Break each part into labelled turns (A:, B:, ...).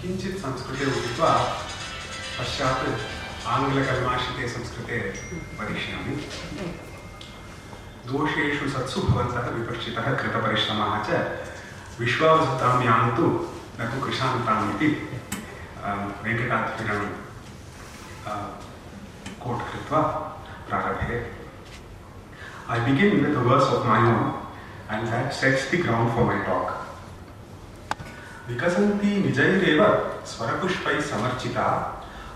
A: किञ्चित् संस्कृते उदित्वा पश्चात् आङ्ग्लकल्माषिते संस्कृते वदिष्यामि दोषेषु सत्सु भवन्तः विपश्चितः कृतपरिश्रमः च विश्वावसतां न तु कृशान्ताम् इति वेङ्कटात्रिणं कोट् कृत्वा प्रारभे I begin with a verse of my own and that sets the ground for my talk. विकसंती निजैरेव स्वरपुष्पै समर्चिता।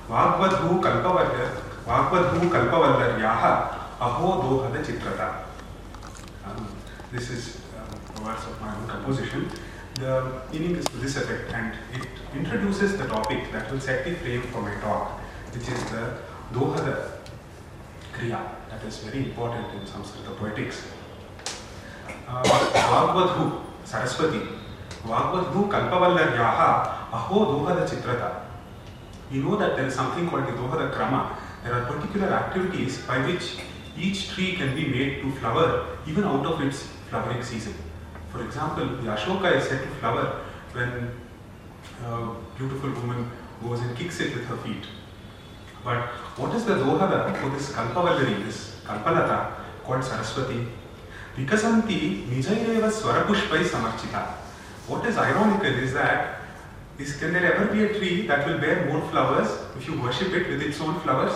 A: वाग्वधू कल्पवल्ल वाग्वधू कल्पवल्लर्याः अहो दोहद चित्रता। This is verse of my composition the meaning is this effect and it introduces the topic that will set the frame for my talk which is the dohada kriya that is very important in Sanskrit poetics वाग्वधू Saraswati Vagvadhu Kalpavallaryaha Aho Dohada Chitrata. We know that there is something called the Dohada Krama. There are particular activities by which each tree can be made to flower even out of its flowering season. For example, the Ashoka is said to flower when a beautiful woman goes and kicks it with her feet. But what is the Dohada for this Kalpavallari, this Kalpalata called Saraswati? Vikasanti Nijaireva Swarapushpai Samarchita. What is ironical is that is can there ever be a tree that will bear more flowers if you worship it with its own flowers?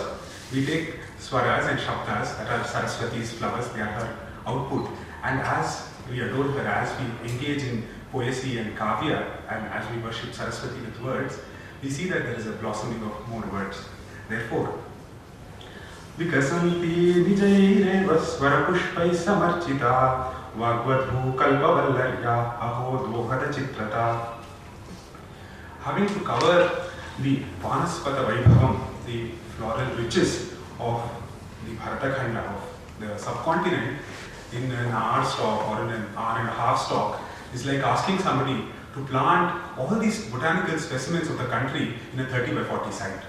A: We take swaras and shabdas that are Saraswati's flowers, they are her output. And as we adore her, as we engage in poesy and kavya, and as we worship Saraswati with words, we see that there is a blossoming of more words. Therefore, विकसन्ति निजैरेव स्वरपुष्पैः समर्चिता Having to cover the Vanaspata Vaibhavam, the floral riches of the Bharatakhanda of the subcontinent in an hour stock or in an hour and a half stock is like asking somebody to plant all these botanical specimens of the country in a 30 by 40 site.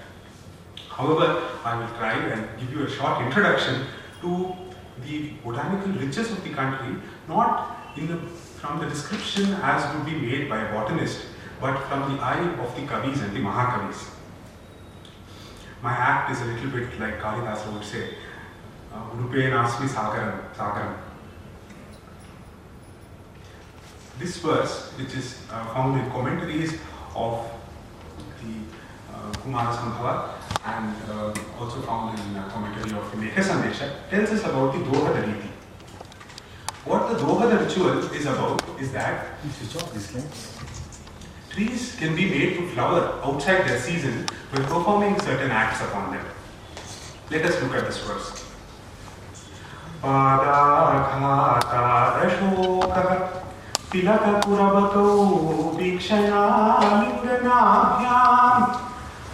A: However, I will try and give you a short introduction to the botanical riches of the country, not the, from the description as would be made by a botanist, but from the eye of the Kavis and the Mahakavis. My act is a little bit like Kalidasa would say, Urupe Nasmi Sagaram, Sagaram. This verse, which is uh, found in commentaries of the uh, Kumara Sambhava and uh, also found in a commentary of Mekha Sandesha, tells us about the Dohada Riti. What the Dohada ritual is about is that trees can be made to flower outside their season by performing certain acts upon them. Let us look at this verse. पादाघातादशोकः तिलकपुरवतौ वीक्षणालिङ्गनाभ्याम्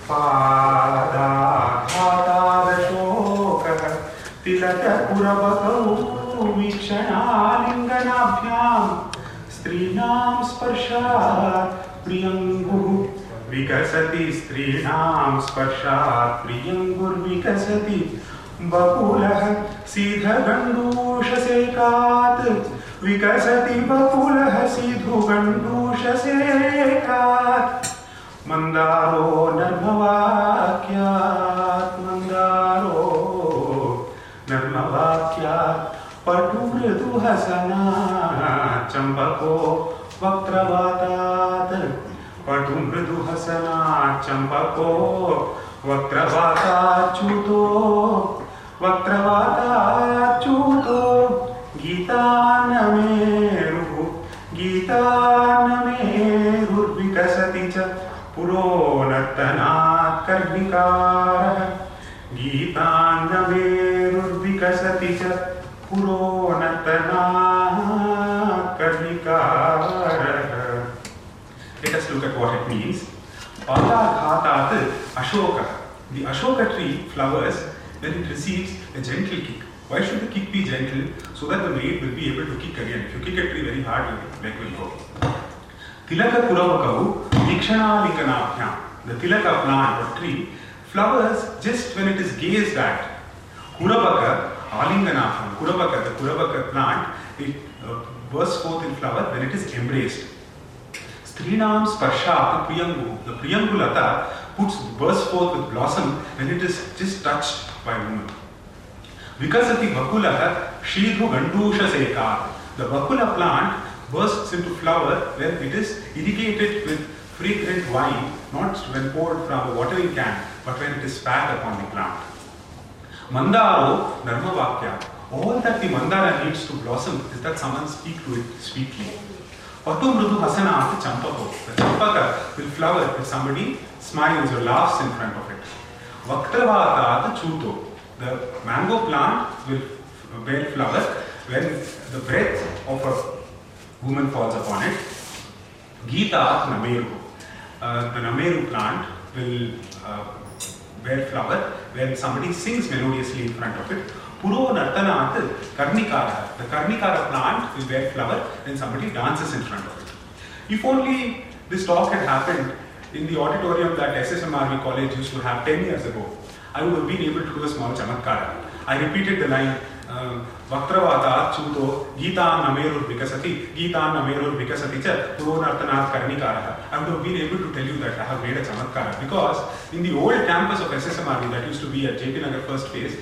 A: पादाघातादशोकः तिलकपुरवतौ वीक्षणालिङ्गनाभ्याम् स्त्रीणां स्पर्शात् प्रियङ्गुः विकसति स्त्रीणां स्पर्शात् प्रियङ्गुर्विकसति बकुलः सीधगण्डूषसेकात् विकसति बकुलः सीधुगण्डूषसेकात् मंदारो मन्दारो निर्मवाक्यात् मन्दारो निर्मवाक्यात् पटुमृदुहसनात् चम्बको वक्रवातात् पटुमृदुहसनात् चम्बको वक्रवाताच्युतो वक्रवाताच्युतो गीता कर्णिकारः गीतान्नमेरुर्विकसति च पुरोनर्तनात् कर्णिकारः Let us look at what it means. Padaghatat Ashoka. The Ashoka tree flowers when it receives a gentle kick. Why should the kick be gentle? So that the blade will be able to kick again. If you kick a tree very hard, the leg will go. Tilaka Puravakavu Vikshanalinganabhyam. The tilaka plant or tree flowers just when it is gazed at. Kurabaka Alinganabhyam. Kurabaka, the Kurabaka plant, it uh, bursts forth in flower when it is embraced. Strinam sparshat priyangu. The priyangulata puts bursts forth with blossom when it is just touched by woman. Vikasati vakulaha shidhu gandusha seka. The vakula plant bursts into flower when it is irrigated with fragrant wine, not when poured from a watering can, but when it is spat upon the plant. Mandaro Dharmavakya. All that the mandara needs to blossom is that someone speak to it sweetly. Patu mrudu hasanat champako. The champaka will flower if somebody smiles or laughs in front of it. Vaktravata chuto. The mango plant will bear flower when the breath of a woman falls upon it. Gita nameru. Uh, the nameru plant will uh, bear flower when somebody sings melodiously in front of it. Puro Nartanat Karnikara. The Karnikara plant will bear flower when somebody dances in front of it. If only this talk had happened in the auditorium that SSMRV college used to have 10 years ago, I would have been able to do a small chamatkara. I repeated the line, वक्त्रवातात् चूतो गीतान् नमेरुर्विकसति गीतान् नमेरुर्विकसति च पुरोनर्तनात् कर्णिकारः able to tell you that I have made a chamatkara because in the old campus of SSMRV that used to be at JP Nagar first phase,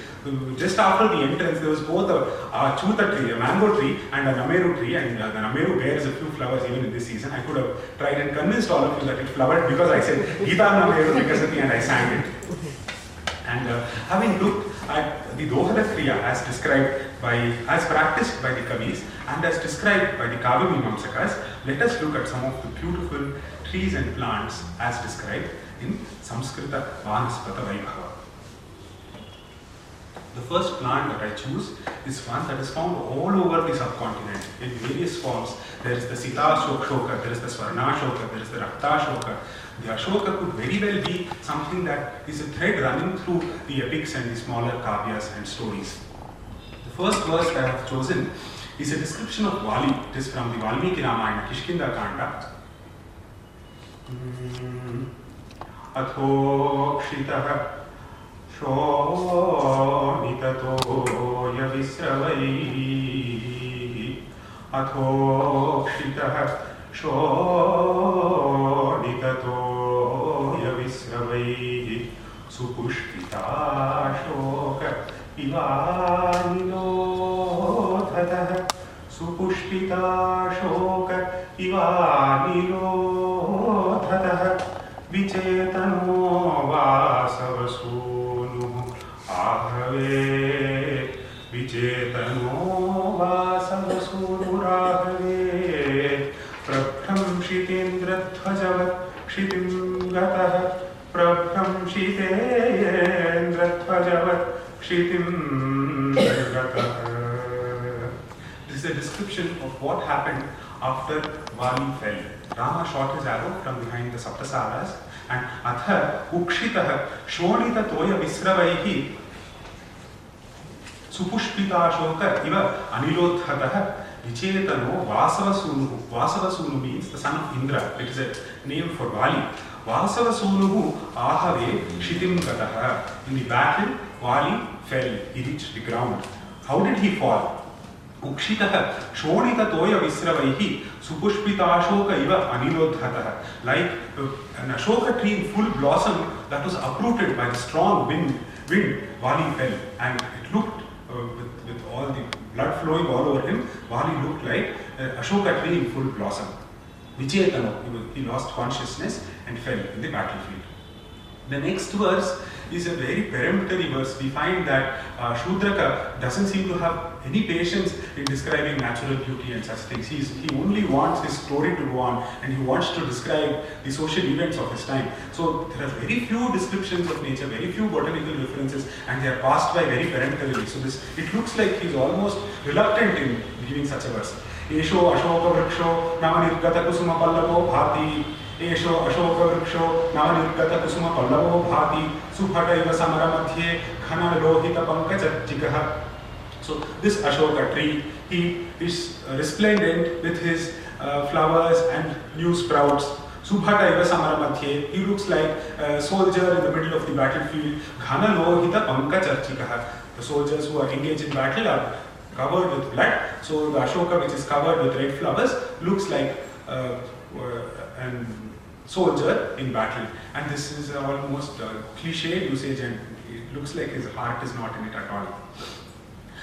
A: just after the entrance there was both a, a chuta tree, a mango tree and a nameru tree and uh, the nameru bears a few flowers even in this season. I could have tried and convinced all of you that it flowered because I said Gita Nameru Vikasati and I sang it. And uh, having looked at the Dohada Kriya as described by, as practiced by the Kavis and as described by the Kavya Mimamsakas, let us look at some of the beautiful trees and plants as described in Samskrita Vanaspata Vaibhava. The first plant that I choose is one that is found all over the subcontinent in various forms. There is the Sita Shoka, there is the Swarna Shoka, there is the Rakta Shoka, the Ashoka could very well be something that is a thread running through the epics and the smaller kavyas and stories. The first verse that I have chosen is a description of Vali. It is from the Valmiki Ramayana, Kishkinda Kanda. अथोक्षितः शोणिततो यविस्रवैः अथोक्षितः शोणिततो यविस्रवैः सुपुष्पिता शोक इवानिलोधतः सुपुष्पिता शोक इवानिलोधतः विचेतनो वासवसु आहवे विचेतनो वासवसूनुराहवे प्रभ्रंशितेन्द्रध्वजवत् क्षितिं गतः प्रभ्रं प्रभ्रंशितेन्द्रध्वजवत् क्षितिं गतः This is a description of what happened after Vali fell. Rama shot his arrow from behind the Saptasalas and Atha Ukshitah Shonita Toya Visravaihi सुपुष्पिताशोक इव अनिलोत्थतः विचेतनो वासवसूनुः वासवसूनुः means the son of Indra it is a name for Vali वासवसूनुः आहवे क्षितिं गतः. In the battle Vali fell he reach the ground how did he fall उक्षितः शोणिततोयविस्रवैः सुपुष्पिताशोक इव अनिरोद्धतः like uh, an ashoka tree in full blossom that was uprooted by the strong wind wind wali fell. And it Uh, with, with all the blood flowing all over him while he looked like an ashoka tree in full blossom. Vichetano he lost consciousness and fell in the battlefield the next verse is a very peremptory verse. We find that uh, Shudraka doesn't seem to have any patience in describing natural beauty and such things. He's, he only wants his story to go on and he wants to describe the social events of his time. So there are very few descriptions of nature, very few botanical references, and they are passed by very peremptorily. So this it looks like he's almost reluctant in giving such a verse. एषो अशोकवृक्षो नवनिर्गतकुसुमपल्लवो भाति एषो अशोकवृक्षो नवनिर्गतकुसुमपल्लवो भाति सुभट इव समरमध्ये घनलोहितपङ्कजिकः so this ashoka tree he is resplendent with his flowers and new sprouts सुभट इव समरमध्ये he looks like soldier in the middle of the battle field घनलोहितपङ्कचर्चिकः soldiers who are engage in battle are covered with blood. So the ashoka which is covered with red flowers looks like uh, uh, and soldier in battle. And this is almost uh, cliche usage and it looks like his heart is not in it at all.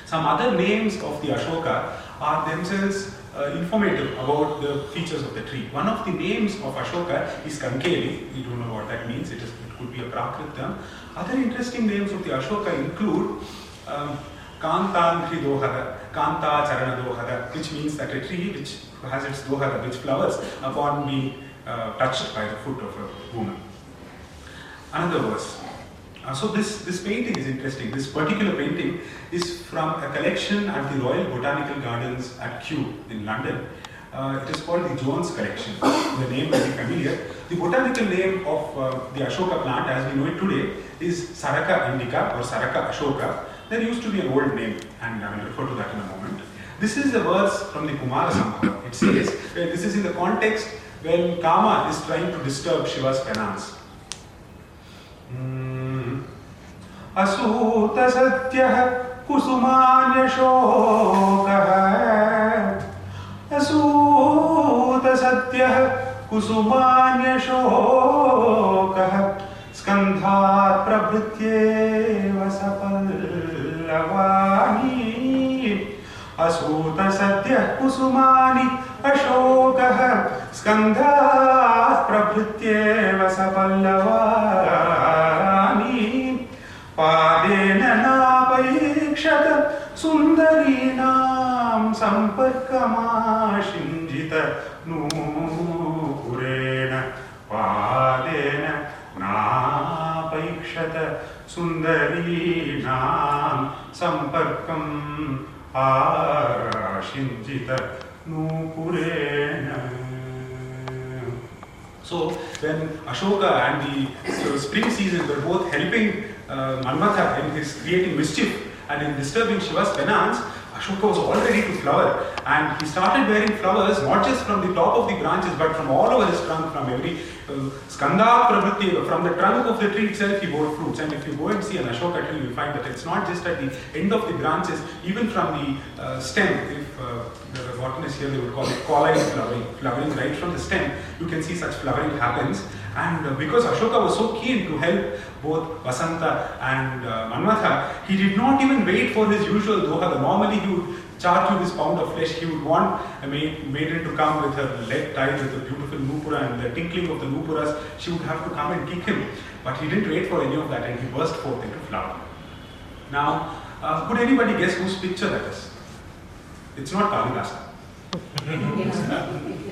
A: Some other names of the Ashoka are themselves uh, informative about the features of the tree. One of the names of Ashoka is Kankeli. We don't know what that means. It, is, it could be a Prakrit term. Other interesting names of the Ashoka include um, Kantangri Dohada, Kanta Charana Dohada, which means that a tree which has its Dohada, which flowers upon being uh, touched by the foot of a woman. Another verse. Uh, so this, this painting is interesting. This particular painting is from a collection at the Royal Botanical Gardens at Kew in London. Uh, it is called the Jones Collection. The name may be familiar. The botanical name of uh, the Ashoka plant as we know it today is Saraca indica or Saraca Ashoka. There used to be an old name and I will refer to that in a moment. This is a verse from the Kumara Sambhava. It says, uh, this is in the context when Kama is trying to disturb Shiva's finance. असूत सत्य कुसुमान्य शोक असूत सत्य कुसुमान्य शोक स्कंधा प्रभृत्येव सपल्लवानी असूतसद्यः कुसुमानि अशोकः स्कन्धात् प्रभृत्येव सपल्लवानि। पादेन नापैक्षत सुन्दरीणां सम्पर्कमाशिञ्जित नूपुरेण। पादेन नापैक्षत सुन्दरीणां सम्पर्कम् So when Ashoka and the spring season were both helping uh, in his creating mischief and in disturbing Shiva's penance, Ashoka was all ready to flower and he started wearing flowers not just from the top of the branches but from all over his trunk, from every skanda pravritti, from the trunk of the tree itself he bore fruits. And if you go and see an Ashoka tree, you'll find that it's not just at the end of the branches, even from the uh, stem. If uh, the botanists here, they would call it cauline flowering, flowering right from the stem, you can see such flowering happens. And uh, because Ashoka was so keen to help both Vasanta and uh, Manmatha, he did not even wait for his usual doha. Normally, he would charge you this pound of flesh. He would want a maid, maiden to come with her leg tied with a beautiful nupura and the tinkling of the nupuras. She would have to come and kick him. But he didn't wait for any of that and he burst forth into flower. Now, uh, could anybody guess whose picture that is? It's not Kalidasa.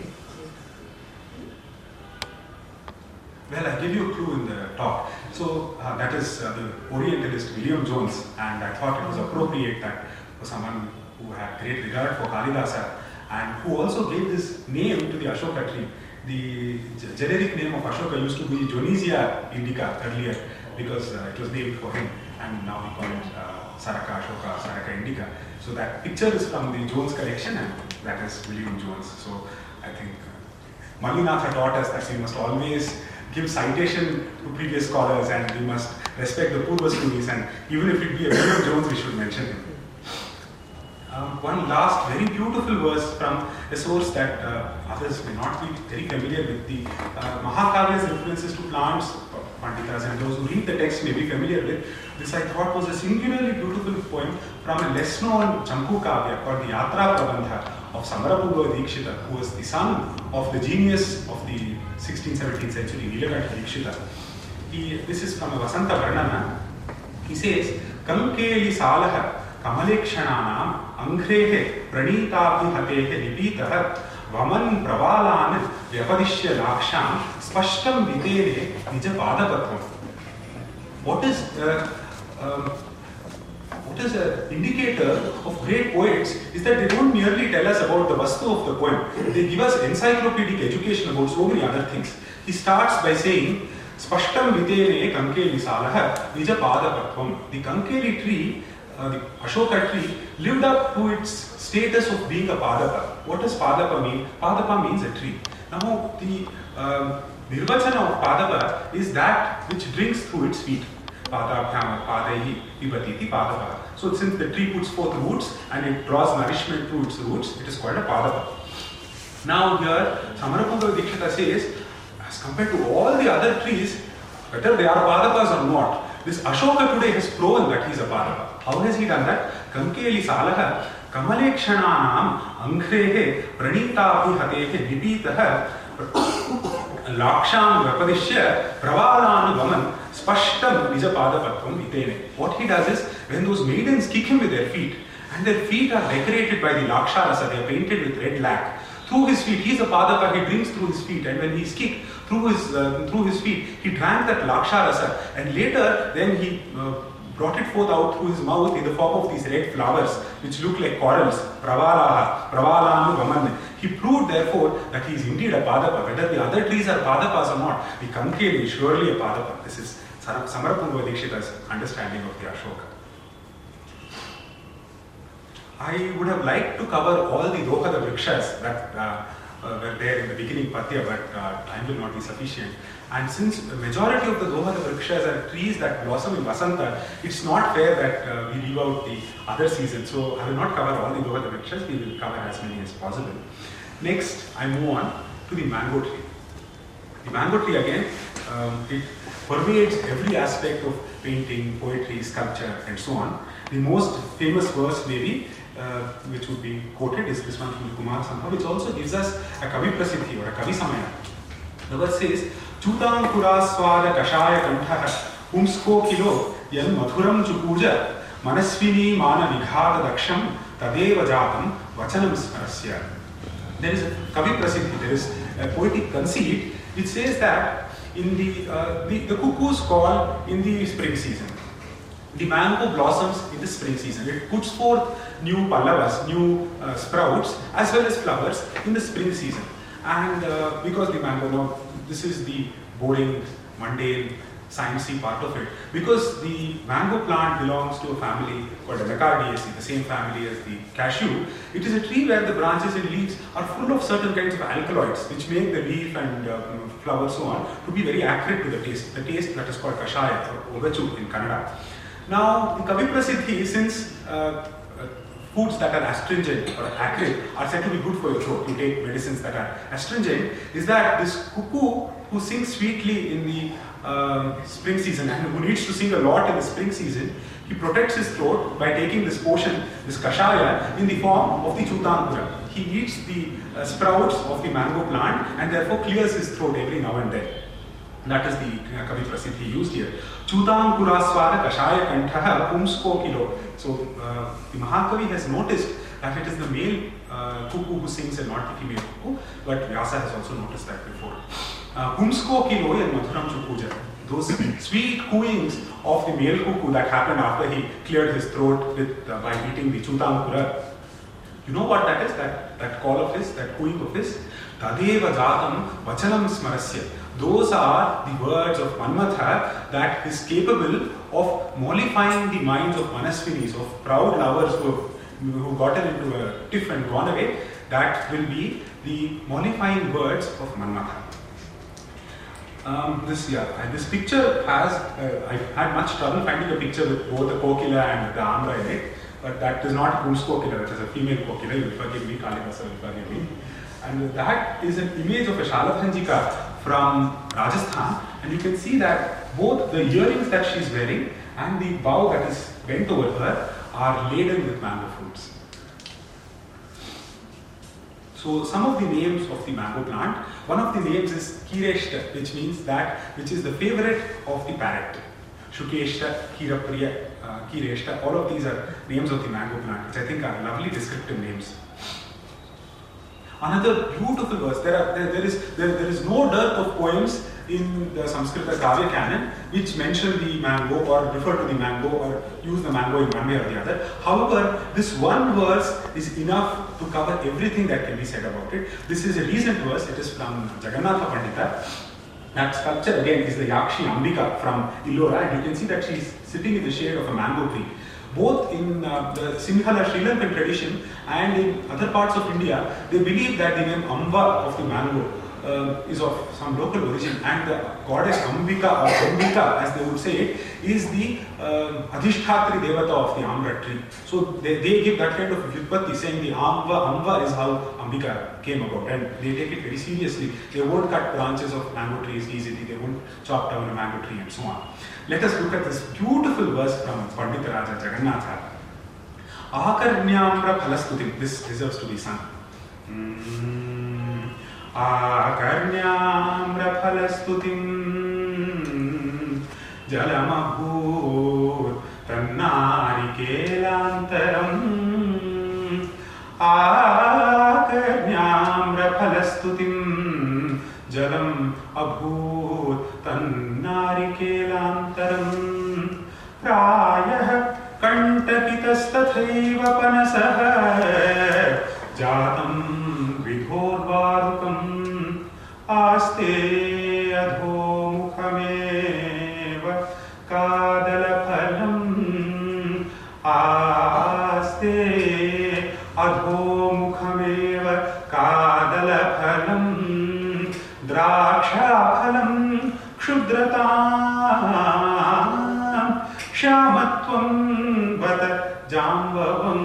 A: Well, I give you a clue in the talk. So uh, that is uh, the Orientalist William Jones, and I thought it was appropriate that for someone who had great regard for Kalidasa and who also gave this name to the Ashoka tree. The generic name of Ashoka used to be Jonesia indica earlier because uh, it was named for him, and now we call it uh, Saraca Ashoka, Saraca indica. So that picture is from the Jones collection, and that is William Jones. So I think uh, Malinatha taught us that we must always give citation to previous scholars and we must respect the Purva stories and even if it be a William Jones, we should mention him one last very beautiful verse from a source that uh, others may not be very familiar with. The uh, references to plants, Panditas and those who read the text may be familiar with. This I thought was a singularly beautiful poem from a less known Champu Kavya called the Yatra Prabandha of Samarapunga Dikshita, who was the son of the genius of the 16th, 17th century, Nilakanta Dikshita. He, this is from a Vasanta Varnana. He says, Kankeli Salaha Kamalekshana अङ्घ्रेः प्रणीताभिहतेः निपीतः वमन् प्रवालान् व्यपदिश्य लाक्षां स्पष्टं वितेने निजपादपत्रम् What is uh, um, what is an indicator of great poets is that they don't merely tell us about the vastu of the poem. They give us encyclopedic education about so many other things. He starts by saying, Spashtam vitene kankeli salaha nija padapatvam. The kankeli tree uh, the Ashoka tree lived up to its status of being a padapa. What does padapa mean? Padapa means a tree. Now, the um, nirvachana of padapa is that which drinks through its feet. So, since the tree puts forth roots and it draws nourishment through its roots, it is called a padapa. Now here, Samarapunga Dikshita says, as compared to all the other trees, whether they are Padakas or not, this Ashoka today has proven that he is a Padaka. How has he done that? Kankeli Salaha Kamalekshanaam Angrehe Pranitapi Hatehe Nipitaha Laksham Vapadishya Pravalanugam Spashtam Nijapadapatvam Itene. What he does is, when those maidens kick him with their feet, and their feet are decorated by the Laksharasa, they are painted with red lac. Through his feet, he is a Padaka, he drinks through his feet, and when he is kicked through his, uh, through his feet, he drank that Laksharasa, and later then he uh, brought it forth out through his mouth in the form of these red flowers, which look like corals, Pravalaha, Pravalanu Vaman. He proved therefore that he is indeed a padapa, Whether the other trees are Padakas or not, the Kankeli is surely a padapa. This is Samarapunga Dikshita's understanding of the Ashoka. I would have liked to cover all the Dohada Vrikshas that uh, uh, were there in the beginning Patya, but uh, time will not be sufficient. And since the majority of the Dohada Vrikshas are trees that blossom in Vasanta, it's not fair that uh, we leave out the other seasons. So I will not cover all the Dohada Vrikshas, we will cover as many as possible. Next, I move on to the mango tree. The mango tree again, um, it permeates every aspect of painting, poetry, sculpture, and so on. The most famous verse, maybe, uh, which would be quoted, is this one from Kumar Sambha, which also gives us a Kavi Prasiddhi or a Kavi Samaya. The verse says, Chutam Kuraswada Kashaya Kantha Pumsko Kilo Yan Madhuram Chupuja Manasvini Mana Vighata Daksham Tadeva Jatam Vachanam Smarasya. There is a Kavi Prasiddhi, there is a poetic conceit which says that in the, uh, the, the cuckoo's call in the spring season. The mango blossoms in the spring season. It puts forth new pallavas, new uh, sprouts, as well as flowers in the spring season. And uh, because the mango, now this is the boring, mundane, sciencey part of it. Because the mango plant belongs to a family called Anacardiaceae, the same family as the cashew, it is a tree where the branches and leaves are full of certain kinds of alkaloids, which make the leaf and uh, flower so on to be very accurate to the taste, the taste that is called kashaya or ogachu in Kannada. Now, the Kavi Prasiddhi, since uh, foods that are astringent or acrid are said to be good for your throat, you take medicines that are astringent, is that this cuckoo who sings sweetly in the um, spring season and who needs to sing a lot in the spring season, he protects his throat by taking this potion, this kashaya, in the form of the chutankura. He eats the uh, sprouts of the mango plant and therefore clears his throat every now and then. That is the uh, Kavi Prasiddhi used here. Chutam Kuraswara Kashaya Kantaha Pumsko Kilo. So uh, the Mahakavi has noticed that it is the male uh, cuckoo who sings and not the female cuckoo, but Vyasa has also noticed that before. Pumsko Kilo and Madhuram Chukuja. Those sweet cooings of the male cuckoo that happened after he cleared his throat with, uh, by eating the Chutam Kura. You know what that is? That, that call of his, that cooing of his? Tadeva Jatam Vachanam Smarasya. Those are the words of Manmatha that is capable of mollifying the minds of Manasvinis, of proud lovers who have who gotten into a tiff and gone away. That will be the mollifying words of Manmatha. Um, this yeah, this picture has uh, I had much trouble finding a picture with both the kokila and the andhra in it, but that is not Pum's kokila, that is a female kokila. You will forgive me, Kalidasa will forgive me. And that is an image of a Shalabhanjika from Rajasthan, and you can see that both the earrings that she is wearing and the bow that is bent over her are laden with mango fruits. So some of the names of the mango plant, one of the names is Kireshta, which means that which is the favorite of the parrot. Shukeshta, Kirapriya, uh, Kireshta, all of these are names of the mango plant, which I think are lovely descriptive names. Another beautiful verse. There, are, there, there, is, there, there is no dearth of poems in the Sanskrita Kavya canon which mention the mango or refer to the mango or use the mango in one way or the other. However, this one verse is enough to cover everything that can be said about it. This is a recent verse, it is from Jagannatha Pandita. That sculpture again is the Yakshi Ambika from Ellora, and you can see that she is sitting in the shade of a mango tree both in uh, the Sinhala Sri Lankan tradition and in other parts of India, they believe that the name Amba of the mango uh, is of some local origin and the goddess Ambika or Ambika as they would say it is the um, Devata of the Amra tree. So they, they give that kind of Vyutpatti saying the Amva, Amva is how Ambika came about and they take it very seriously. They won't cut branches of mango trees easily, they won't chop down a mango tree and so on. Let us look at this beautiful verse from Pandit Raja Jagannatha. Akarnyamra Phalastuti, this deserves to be sung. Mm. जलमभूत् तन्नारिकेलान्तरम्। आकर्ण्याम्रफलस्तुतिं जलम् अभूत् तन्नारिकेलान्तरम्। प्रायः कण्टकितस्तथैव पनसः। जातं क्षुद्रताम् श्यामत्वं बत जाम्बवं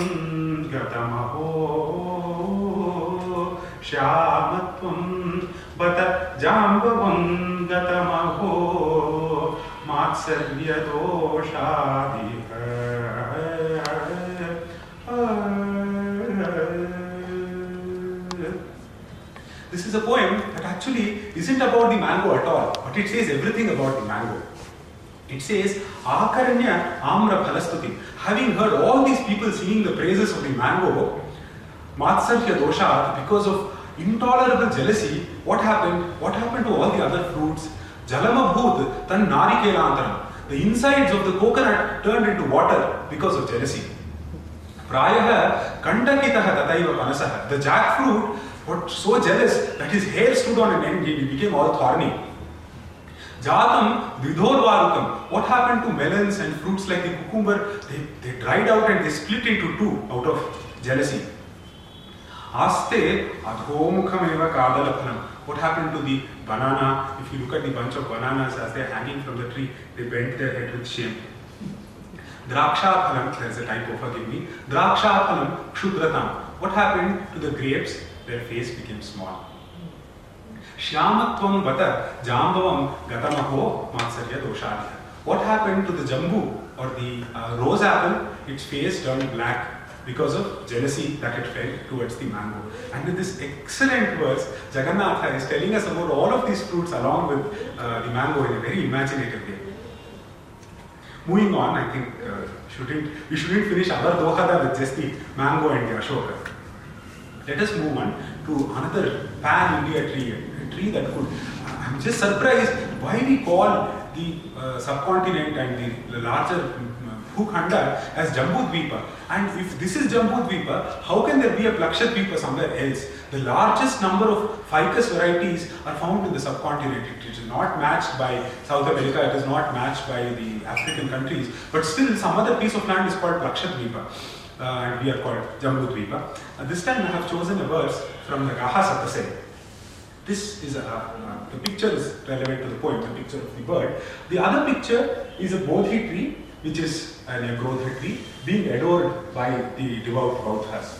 A: गतमहो श्यामत्वं बत जाम्बवं गतमहो मात्सर्यदोषादिह This is a poem that actually isn't about the mango at all, but it says everything about the mango. It says, Akaranya Amra Phalastuti. Having heard all these people singing the praises of the mango, Matsarya Dosha, because of intolerable jealousy, what happened? What happened to all the other fruits? Jalama Bhut, Tan Narikelantaram. The insides of the coconut turned into water because of jealousy. Prayah Kandakitaha Tataiva Panasaha. The jackfruit got so jealous that his hair stood on end and he became all thorny. Jatam Vidhorvarukam. What happened to melons and fruits like the cucumber? They, they dried out and they split into two out of jealousy. Aste Adhomukhameva Kadalaphanam. What happened to the banana? If you look at the bunch of bananas as they're hanging from the tree, they bent their head with shame. Draksha phalam, there's a typo, forgive me. Draksha phalam kshudratam. What happened to the grapes? Their face became small. Shyamatvam vata jambavam gatamaho matsarya doshadya. What happened to the jambu or the uh, rose apple? Its face turned black because of jealousy that it felt towards the mango. And in this excellent verse, Jagannatha is telling us about all of these fruits along with uh, the mango in a very imaginative way. Moving on, I think uh, shouldn't we shouldn't finish our dohada with just the mango and the ashoka. Let us move on to another pan-India tree, tree that could. I'm just surprised why we call the uh, subcontinent and the, larger Bhukhanda as Jambudvipa. And if this is Jambudvipa, how can there be a Plakshadvipa somewhere else? The largest number of ficus varieties are found in the subcontinent. It is not matched by South America, it is not matched by the African countries, but still some other piece of land is called Plakshadvipa. Uh, and we are called Jambudvipa. Uh, this time I have chosen a verse from the Gaha Satase. This is a, uh, the picture is relevant to the poem, the picture of the bird. The other picture is a bodhi tree, which is an agrodhi tree, being adored by the devout Bauddhas.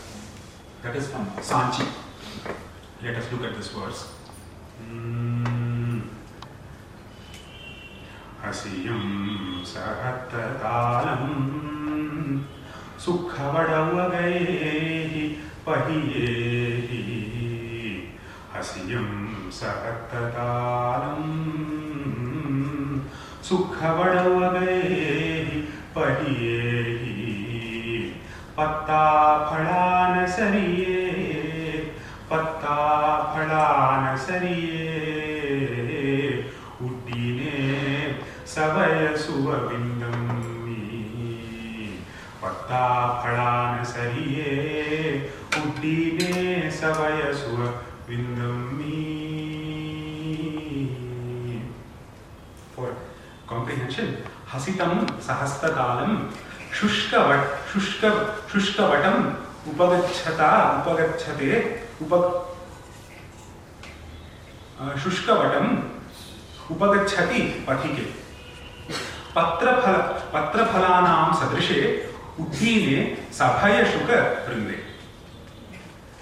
A: That is from Sanchi. Let us look at this verse. Hasiyam sahattatalam sukhavadavagaihi pahiyehi हसियं सहत्ततालम् सुखवडवगैः पलियेहि पत्ता फळान सरिये पत्ता फळान सरिये उड्डिने सवय सुवबिन्दम् पत्ता फळान सरिये उड्डिने सवय सुव Vingami. Four. Comprehension. Hasitam sahastakalam shushkavat shushka shushkavatam upagachata upagachate upag शुष्कवटम उपगछति पथिके पत्रफल पत्रफलानां सदृशे उद्दीने सभयशुक वृन्दे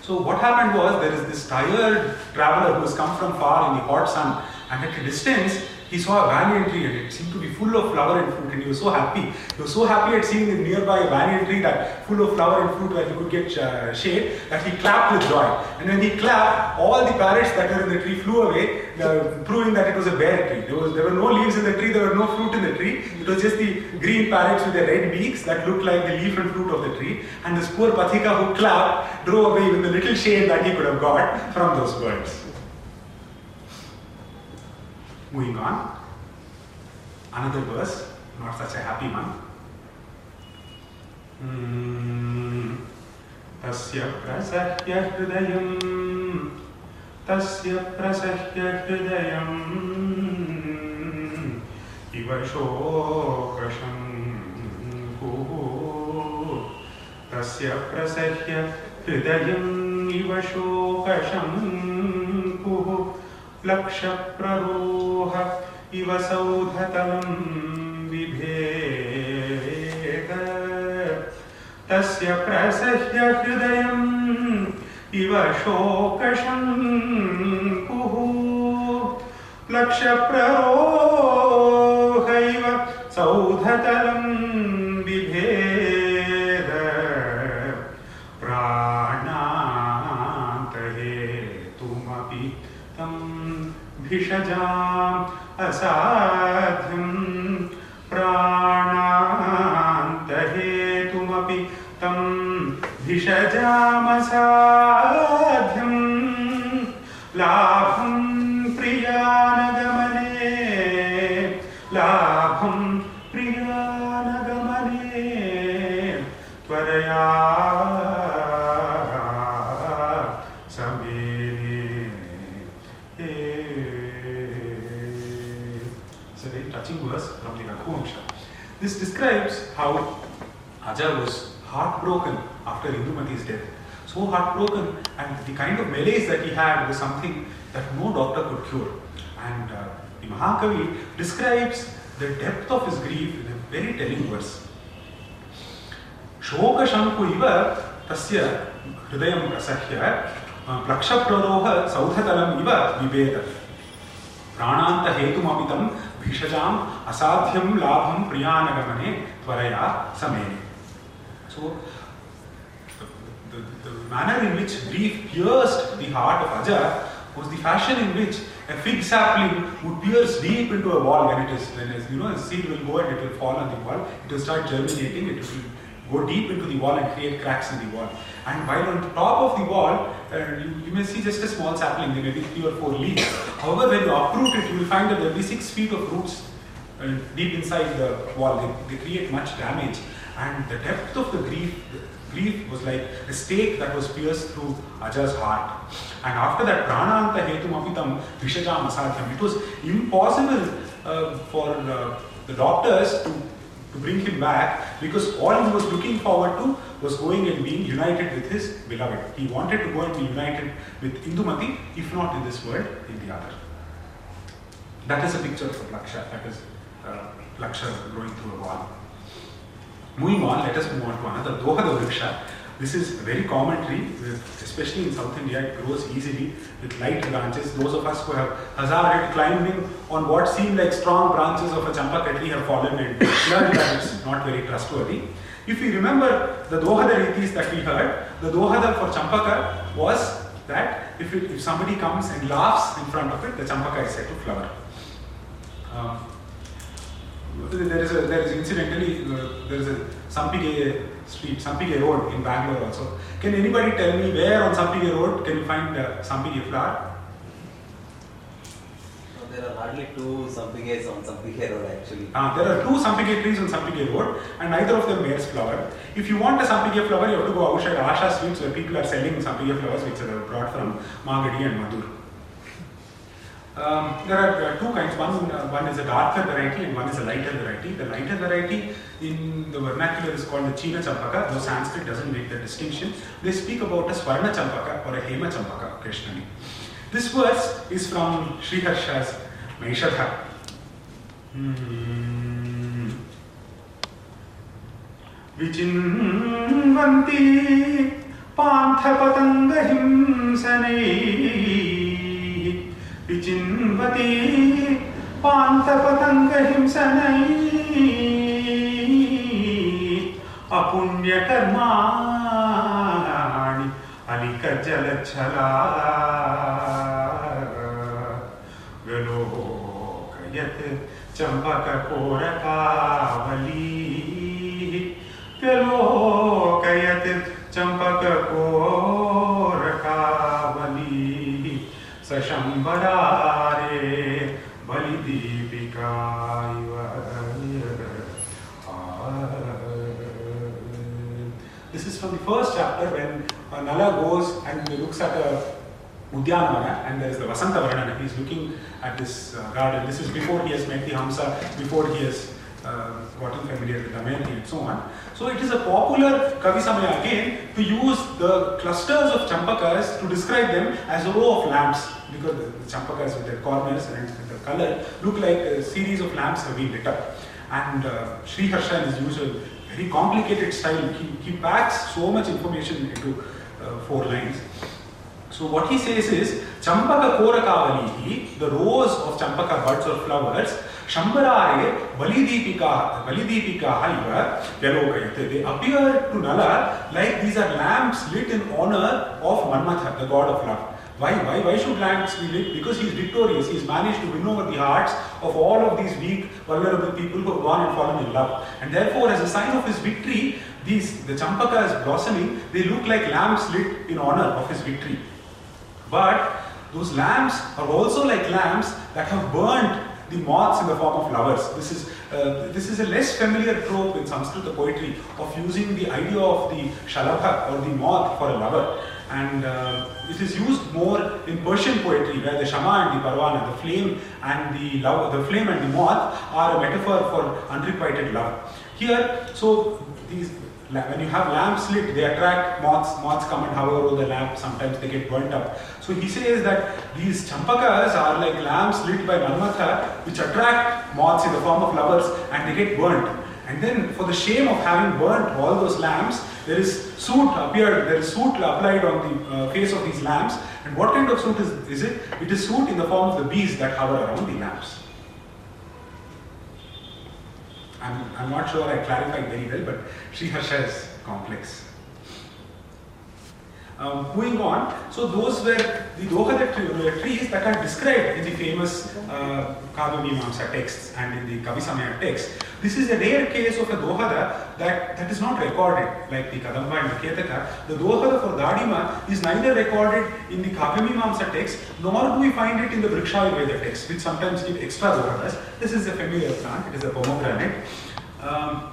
A: So what happened was there is this tired traveler who has come from far in the hot sun and at a distance he saw a banyan tree and it seemed to be full of flower and fruit and he was so happy. He was so happy at seeing the nearby banyan tree that full of flower and fruit where he could get uh, shade that he clapped with joy. And when he clapped, all the parrots that were in the tree flew away, uh, proving that it was a bare tree. There, was, there were no leaves in the tree, there were no fruit in the tree. It was just the green parrots with their red beaks that looked like the leaf and fruit of the tree. And this poor Pathika who clapped drove away even the little shade that he could have got from those birds. Moving on. Another verse, not such a happy one. Hmm. तस्य प्रसह्य हृदयम् तस्य प्रसह्य हृदयम् इव शोकशङ्कुः तस्य प्रसह्य हृदयम् इव शोकशङ्कुः लक्षप्ररोह इव सौधतलं बिभेद तस्य प्रसह्य हृदयम् इव शोकशङ्कुः लक्षप्ररोह सौधतलं बिभेद प्राणान्तहेतुमपि तं भिषजाम् असाध्यं प्राणान्तहेतुमपि तं भिषजामसाध्यं Aja was heartbroken after Indumati's death. So heartbroken, and the kind of malaise that he had was something that no doctor could cure. And uh, the Mahakavi describes the depth of his grief in a very telling verse. शोकशङ्कु इव तस्य हृदयं प्रसह्य प्लक्षप्ररोह सौधतलम् इव बिभेद प्राणान्तहेतुमपि तं भिषजाम् असाध्यं लाभं प्रियानगमने त्वरया समेने so, the, the, the manner in which grief pierced the heart of Aja was the fashion in which a fig sapling would pierce deep into a wall when it is, when it is, you know, a seed will go and it will fall on the wall, it will start germinating, it will go deep into the wall and create cracks in the wall. And while on top of the wall, uh, you, you may see just a small sapling, there may be three or four leaves. However, when you uproot it, you will find that there will be six feet of roots uh, deep inside the wall. They, they create much damage. And the depth of the grief, the grief was like a stake that was pierced through Aja's heart. And after that, prana prananta hetum apitam vishajam asadhyam. It was impossible uh, for uh, the doctors to, to bring him back because all he was looking forward to was going and being united with his beloved. He wanted to go and be united with Indumati, if not in this world, in the other. That is a picture of Laksha. That is uh, Laksha growing through a wall. Moving on, let us move on to another Dohada Vriksha. This is a very common tree, especially in South India. It grows easily with light branches. Those of us who have hazarded climbing on what seem like strong branches of a champa tree have fallen and learned that it's not very trustworthy. If we remember the Dohada Ritis that we heard, the Dohada for champaka was that if, it, if somebody comes and laughs in front of it, the champaka is said to flower. Um, there is a there is incidentally uh, there is a Sampige street, Sampige road in Bangalore also. Can anybody tell me where on Sampige road can you find uh, Sampige flower?
B: No, there are hardly two Sampiges on Sampige road actually.
A: Uh, there are two Sampige trees on Sampige road and neither of them bears flower. If you want a Sampige flower, you have to go outside Asha Sweets where people are selling Sampige flowers which are brought from Magadi and Maddur. Um, there are uh, two kinds. One, uh, one is a darker variety and one is a lighter variety. The lighter variety in the vernacular is called the China Champaka, though Sanskrit doesn't make the distinction. They speak about a Swarna Champaka or a Hema Champaka occasionally. This verse is from Sri Harsha's Maishadha. Hmm. विचिन्वन्ति पान्थपतङ्गहिंसनैः चिन्वती पतंग अपुण्यकर्माणि अलिकजलच्छला विलोकयत् चम्बककोरकावली। व्यलोक This is from the first chapter when uh, Nala goes and looks at uh, a Udyanavana and there is the Vasanta Varnana. He is looking at this uh, garden. This is before he has met the Hamsa, before he has uh, gotten familiar with Damayanti and so on. So it is a popular Kavisamaya again to use the clusters of champakas to describe them as a row of lamps because the, the champakas with their corners and the color look like a series of lamps have been lit up. And uh, Sri Harsha in his usual very complicated style, he, he packs so much information into uh, four lines. So what he says is, Champaka Korakavalihi, the rows of Champaka buds or flowers, Shambarare Validipika, Validipika Haiva, Yalokayate. They appear to Nala like these are lamps lit in honor of Manmatha, the god of love. Why, why, why should lamps be lit? Because he is victorious. He has managed to win over the hearts of all of these weak, vulnerable people who have gone and fallen in love. And therefore, as a sign of his victory, these the champaka is blossoming. They look like lamps lit in honor of his victory. But those lamps are also like lamps that have burnt the moths in the form of flowers. This is uh, this is a less familiar trope in Sanskrit poetry of using the idea of the shalabha or the moth for a lover. And uh, it is used more in Persian poetry, where the shama and the parwana, the flame and the love, the flame and the moth, are a metaphor for unrequited love. Here, so these when you have lamps lit, they attract moths. Moths come and hover over the lamp. Sometimes they get burnt up. So he says that these champakas are like lamps lit by Manmatha, which attract moths in the form of lovers, and they get burnt. And then, for the shame of having burnt all those lamps, there is soot appeared. There is soot applied on the uh, face of these lamps. And what kind of soot is, is it? It is soot in the form of the bees that hover around the lamps. I'm, I'm not sure I clarified very well, but Sri Harsha is complex. Um, moving on, so those were the Dohada trees that are described in the famous uh, texts and in the Kavisamaya text. This is a rare case of a Dohada that, that is not recorded, like the Kadamba and the Ketaka. The Dohada for Dadima is neither recorded in the Kavyamimamsa text, nor do we find it in the Vrikshaveda text, which sometimes give extra Dohadas. This is a familiar plant, it is a pomegranate. Um,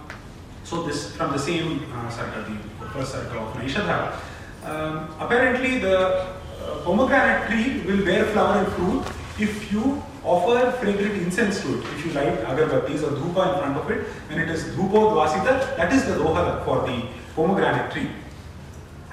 A: so this from the same uh, circle, the first circle of Naishadha. Um, apparently, the uh, pomegranate tree will bear flower and fruit if you offer fragrant incense to it. If you light agarbattis or dhupa in front of it, when it is dhupo dvasita, that is the dohada for the pomegranate tree.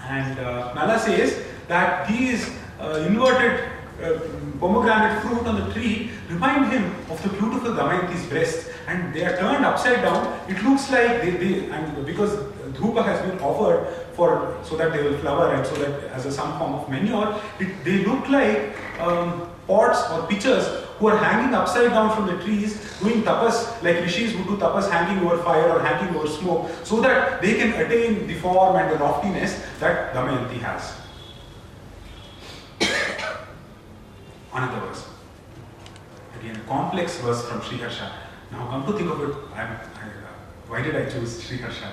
A: And uh, Nala says that these uh, inverted uh, pomegranate fruit on the tree remind him of the beautiful Damayanti's breast and they are turned upside down. It looks like they, they and because dhupa has been offered for so that they will flower and so that as a some form of manure, it, they look like um, pots or pitchers who are hanging upside down from the trees doing tapas like rishis who do tapas hanging over fire or hanging over smoke so that they can attain the form and the loftiness that Damayanti has. Another verse. Again, a complex verse from Sri Harsha. Now, come to think of it, I'm, I, uh, why did I choose Sri Harsha?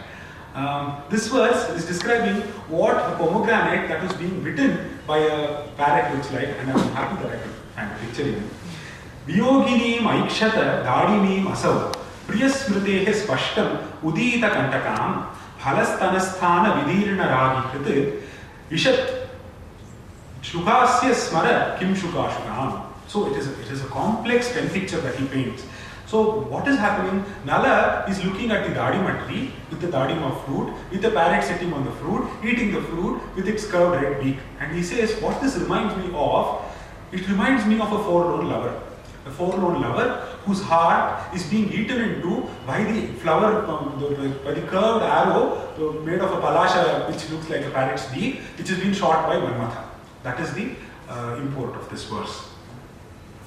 A: Um, this verse is describing what a pomegranate that was being bitten by a parrot looks like, and I'm happy that I could find a picture even. वियोगिनीम् ऐक्षत दाडिनीम् असौ प्रियस्मृतेः स्पष्टम् उदीतकण्टकां फलस्तनस्थानविदीर्णरागिकृत् इषत् शुकास्य स्मर किं शुकाशुकाम् So it is, a, it is a complex pen picture that he paints. So what is happening? Nala is looking at the dadima tree with the dadima fruit, with the parrot sitting on the fruit, eating the fruit with its curved red beak. And he says, what this reminds me of It reminds me of a forlorn lover. A forlorn lover whose heart is being eaten into by the flower, um, by the curved arrow made of a palasha which looks like a parrot's beak, which is being shot by Manmatha. That is the uh, import of this verse.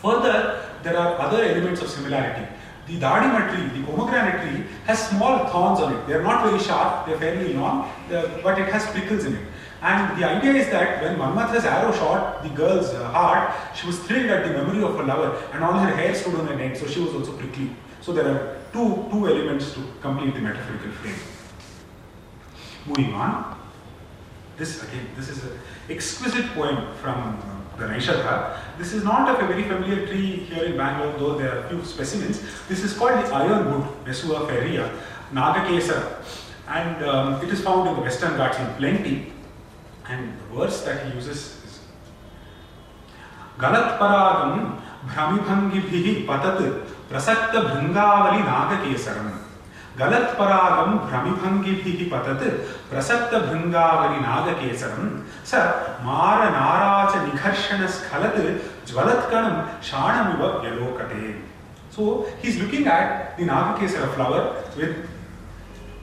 A: Further, there are other elements of similarity. The dadima tree, the pomegranate tree, has small thorns on it. They are not very sharp, they are fairly long, but it has prickles in it. And the idea is that when Manmatha's arrow shot the girl's uh, heart, she was thrilled at the memory of her lover, and all her hair stood on her so she was also prickly. So there are two, two elements to complete the metaphorical frame. Moving on. This again, this is an exquisite poem from uh, Naishadha. This is not of a very familiar tree here in Bangalore, though there are few specimens. This is called the ironwood, Mesua ferrea, Nagakesara, and um, it is found in the Western Ghats in plenty. And the verse that he uses is गलत्परागं भ्रमिभङ्गिभिः पतत् प्रसक्तभृङ्गावलि नागकेसरम् गलत्परागं भ्रमिभङ्गिभिः पतत् प्रसक्तभृङ्गावलि नागकेसरं स मारनाराच निघर्षणस्खलत् ज्वलत्कणं शाणमिव व्यलोकते So he's looking at the Nagakesara flower with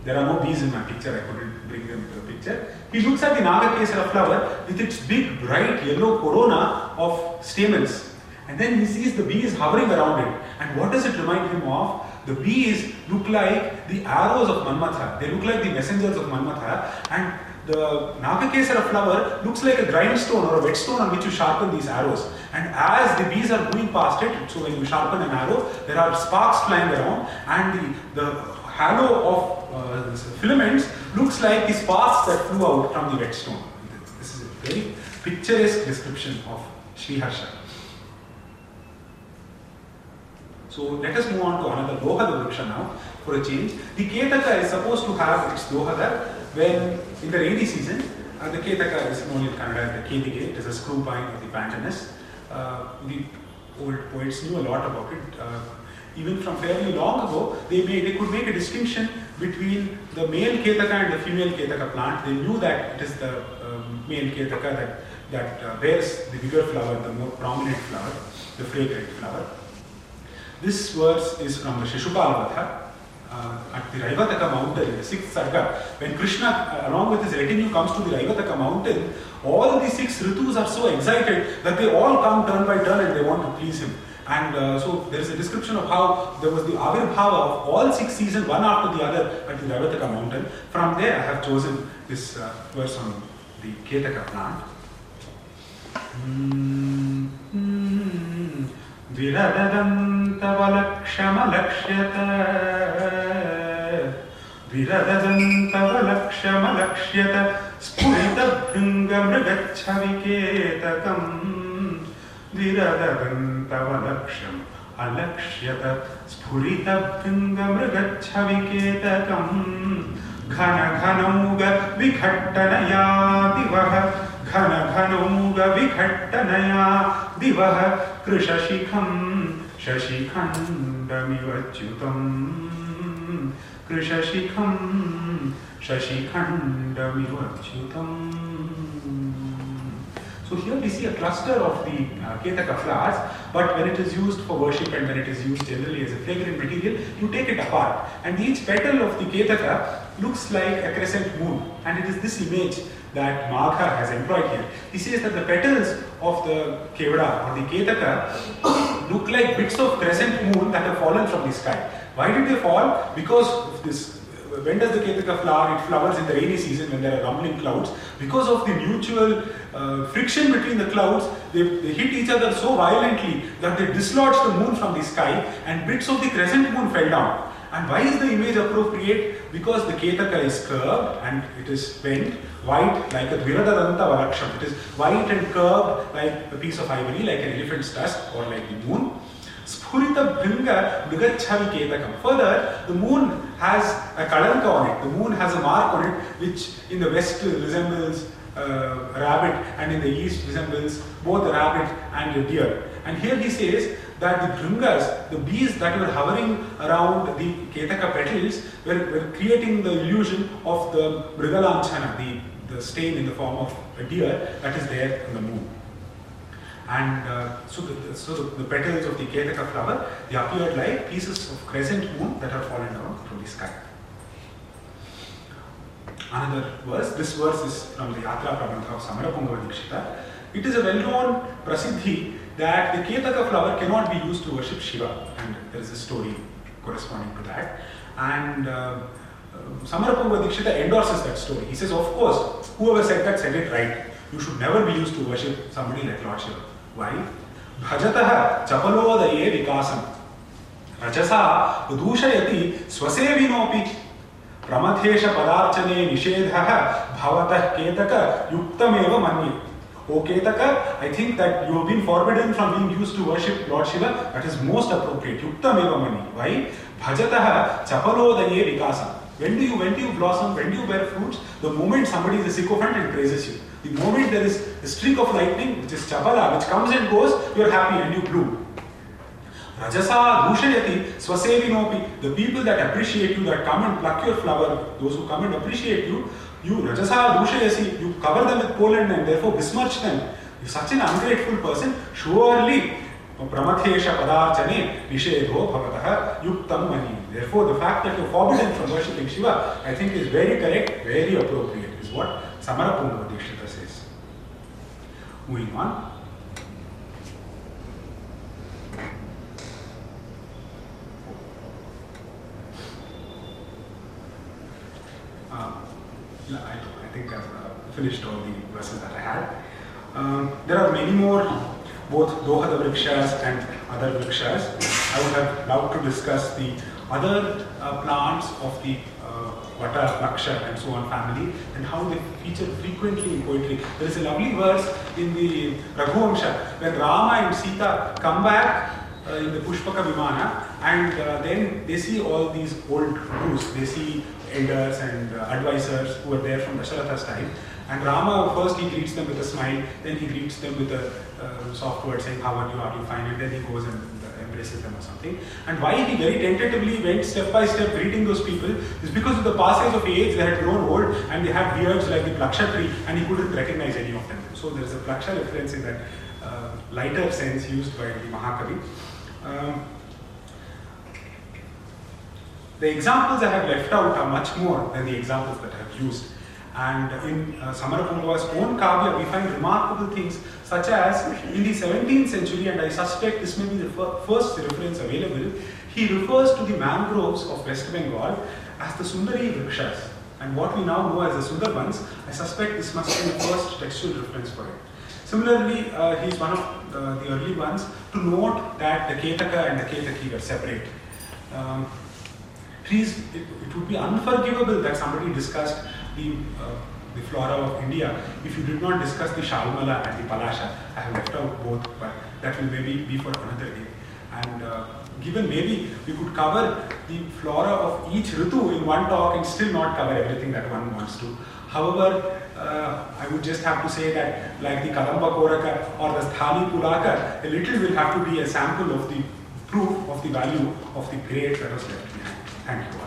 A: there are no bees in my picture, I couldn't bring them to the picture. He looks at the Nagakesara flower with its big, bright yellow corona of stamens. And then he sees the bees hovering around it. And what does it remind him of? The bees look like the arrows of Manmatha. They look like the messengers of Manmatha. And the Nagakesara flower looks like a grindstone or a whetstone on which you sharpen these arrows. And as the bees are going past it, so when you sharpen an arrow, there are sparks flying around, and the, the halo of uh, filaments looks like the sparks that flew out from the whetstone. This is a very picturesque description of Sriharsha. So let us move on to another Dohada Vriksha now for a change. The Ketaka is supposed to have its Dohada when in the rainy season. Uh, the Ketaka is known in Kannada as the Kedige. It is a screw pine of the Pandanus. Uh, the old poets knew a lot about it. Uh, even from fairly long ago, they made, they could make a distinction between the male Ketaka and the female Ketaka plant. They knew that it is the um, male Ketaka that, that uh, bears the bigger flower, the more prominent flower, the fragrant flower. This verse is from the Shishupala. Uh, at the Raivataka mountain, the sixth sarga, when Krishna, uh, along with his retinue, comes to the Raivataka mountain, all the six ritus are so excited that they all come turn by turn and they want to please him. And uh, so there is a description of how there was the avirbhava of all six seasons, one after the other, at the Raivataka mountain. From there, I have chosen this uh, verse on the Ketaka plant. तव लक्ष्यमलक्ष्यत विरदजम् तव लक्ष्यमलक्ष्यत स्फुरितभृङ्गमृगच्छविकेतकम्। विरदजम् तव लक्ष्यम् अलक्ष्यत। स्फुरितभृङ्गमृगच्छविकेतकम्। घनघनौग विघट्टनया दिवः घनघनौग विघट्टनया दिवः कृशशिखम्। शशिखण्डमिवच्युतम् कृशशिखं शशिखण्डमिवच्युतम् So here we see a cluster of the uh, Ketaka flowers, but when it is used for worship and when it is used generally as a fragrant material, you take it apart. And each petal of the Ketaka looks like a crescent moon. And it is this image that Magha has employed here. He says that the petals of the Kevada or the Ketaka look like bits of crescent moon that have fallen from the sky. Why did they fall? Because of this when does the Ketaka flower? It flowers in the rainy season when there are rumbling clouds. Because of the mutual uh, friction between the clouds, they, they hit each other so violently that they dislodged the moon from the sky and bits of the crescent moon fell down. And why is the image appropriate? Because the Ketaka is curved and it is bent, white like a Viradadanta Valaksham. It is white and curved like a piece of ivory, like an elephant's tusk or like the moon. Spurita Bringa Mrigachavi Ketakam. Further, the moon has a kalanka on it. The moon has a mark on it which in the west resembles uh, a rabbit and in the east resembles both a rabbit and a deer. And here he says that the bringas, the bees that were hovering around the Ketaka petals, were, were creating the illusion of the Mrigalanchana, the, the stain in the form of a deer that is there on the moon. And uh, so, the, so the, the petals of the Ketaka flower, they appeared like pieces of crescent moon that have fallen down from the sky. Another verse, this verse is from the Yatra Prabandha of Samarapungava Dikshita. It is a well-known prasiddhi that the Ketaka flower cannot be used to worship Shiva, and there is a story corresponding to that. And uh, uh, Samarapungava Dikshita endorses that story. He says, of course, whoever said that said it right. You should never be used to worship somebody like Lord Shiva. Why? Bhajatah chapalodaye vikasam. रजसा दूषयति स्वसेविनोऽपि Pramathesh पदार्चने निषेधः भवतः केतक युक्तमेव मन्ये O Ketaka, I think that you have been forbidden from being used to worship Lord Shiva. That is most appropriate. Yuktameva mani. Why? Bhajatah chapalodaye vikasam. When do you when do you blossom? When do you bear fruits? The moment somebody is a sycophant and praises you. The moment there is a streak of lightning, which is chapala, which comes and goes, you are happy and you bloom. Rajasa dushayati swasevinopi. The people that appreciate you, that come and pluck your flower, those who come and appreciate you, you Rajasa dushayasi, you cover them with pollen and therefore besmirch them. You're such an ungrateful person. Surely Pramathesh पदार्चने निषेधो भवतः युक्तं मनी therefore the fact that you're forbidden from worshipping Shiva I think is very correct very appropriate is what Samarapunga Dikshita says moving on I, I think I've uh, finished all the verses that I had um, there are many more both Dohada Vrikshas and other Vrikshas. I would have loved to discuss the other uh, plants of the uh, Vata, Laksha and so on family and how they feature frequently in poetry. There is a lovely verse in the Raghuvamsha when Rama and Sita come back uh, in the Pushpaka Vimana and uh, then they see all these old gurus, they see elders and uh, advisors who are there from Dasharatha's time and Rama first he greets them with a smile, then he greets them with a uh, soft word saying, How are you? How are you fine? And then he goes and uh, embraces them or something. And why he very tentatively went step by step greeting those people is because of the passage of age, they had grown old and they had beards like the Plaksha tree and he couldn't recognize any of them. So there is a Plaksha reference in that uh, lighter sense used by the Mahakavi. Um, the examples I have left out are much more than the examples that I have used. And in uh, own kavya, we find remarkable things such as in the 17th century, and I suspect this may be the fir- first reference available, he refers to the mangroves of West Bengal as the Sundari Vrikshas. And what we now know as the Sundarbans, I suspect this must be the first textual reference for it. Similarly, uh, he is one of uh, the early ones to note that the Ketaka and the Ketaki were separate. Um, trees, it, it would be unforgivable that somebody discussed the, uh, the flora of India if you did not discuss the Shalmala and the Palasha. I have left out both, but that will maybe be for another day. And uh, given maybe we could cover the flora of each Ritu in one talk and still not cover everything that one wants to. However, uh, I would just have to say that like the Kadamba Koraka or the Sthani Pulaka, a little will have to be a sample of the proof of the value of the grade that was left. Thank you.